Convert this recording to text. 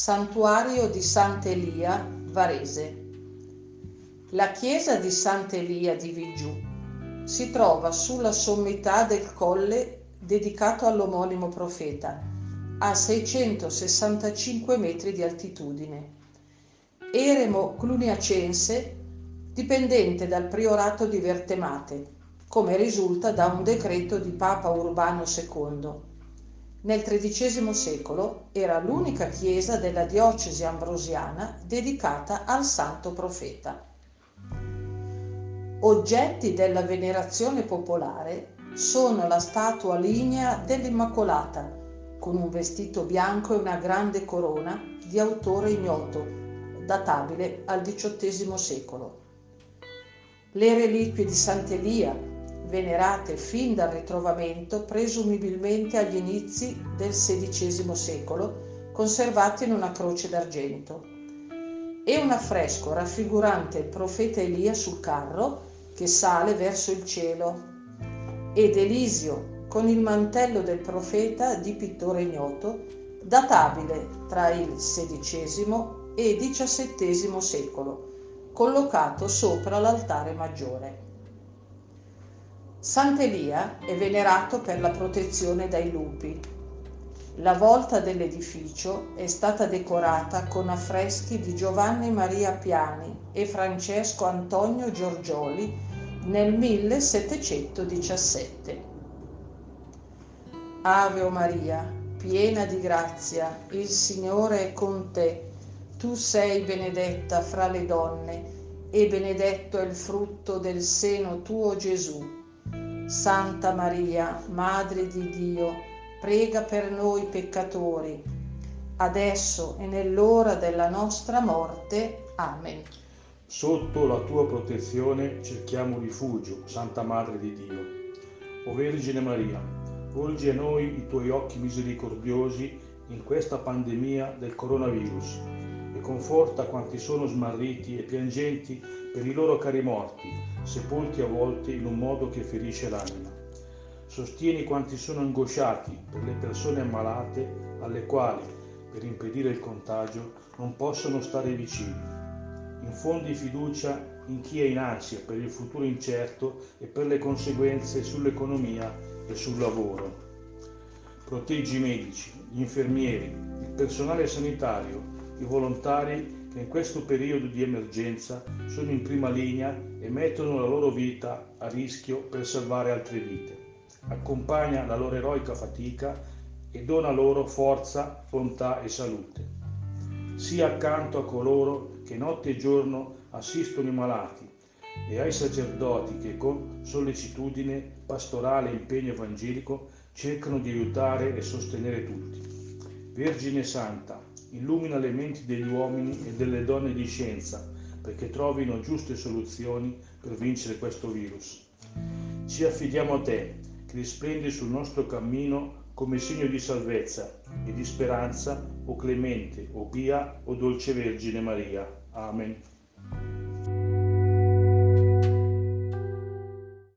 Santuario di Sant'Elia, Varese. La chiesa di Sant'Elia di Vigiù si trova sulla sommità del colle dedicato all'omonimo profeta, a 665 metri di altitudine. Eremo cluniacense, dipendente dal priorato di Vertemate, come risulta da un decreto di Papa Urbano II nel XIII secolo era l'unica chiesa della diocesi ambrosiana dedicata al santo profeta. Oggetti della venerazione popolare sono la statua lignea dell'Immacolata, con un vestito bianco e una grande corona di autore ignoto, databile al XVIII secolo. Le reliquie di Sant'Elia, venerate fin dal ritrovamento presumibilmente agli inizi del XVI secolo, conservate in una croce d'argento, e un affresco raffigurante il profeta Elia sul carro che sale verso il cielo, ed Elisio con il mantello del profeta di pittore ignoto, databile tra il XVI e XVII secolo, collocato sopra l'altare maggiore. Sant'Elia è venerato per la protezione dai lupi. La volta dell'edificio è stata decorata con affreschi di Giovanni Maria Piani e Francesco Antonio Giorgioli nel 1717. Ave Maria, piena di grazia, il Signore è con te. Tu sei benedetta fra le donne e benedetto è il frutto del seno tuo Gesù. Santa Maria, Madre di Dio, prega per noi peccatori, adesso e nell'ora della nostra morte. Amen. Sotto la tua protezione cerchiamo rifugio, Santa Madre di Dio. O Vergine Maria, volgi a noi i tuoi occhi misericordiosi in questa pandemia del coronavirus conforta quanti sono smarriti e piangenti per i loro cari morti, sepolti a volte in un modo che ferisce l'anima. Sostieni quanti sono angosciati per le persone ammalate alle quali, per impedire il contagio, non possono stare vicini. Infondi fiducia in chi è in ansia per il futuro incerto e per le conseguenze sull'economia e sul lavoro. Proteggi i medici, gli infermieri, il personale sanitario, i volontari che in questo periodo di emergenza sono in prima linea e mettono la loro vita a rischio per salvare altre vite. Accompagna la loro eroica fatica e dona loro forza, bontà e salute. Sia accanto a coloro che notte e giorno assistono i malati e ai sacerdoti che con sollecitudine pastorale e impegno evangelico cercano di aiutare e sostenere tutti. Vergine Santa, illumina le menti degli uomini e delle donne di scienza perché trovino giuste soluzioni per vincere questo virus. Ci affidiamo a te, che risplendi sul nostro cammino come segno di salvezza e di speranza, o clemente, o pia, o dolce Vergine Maria. Amen.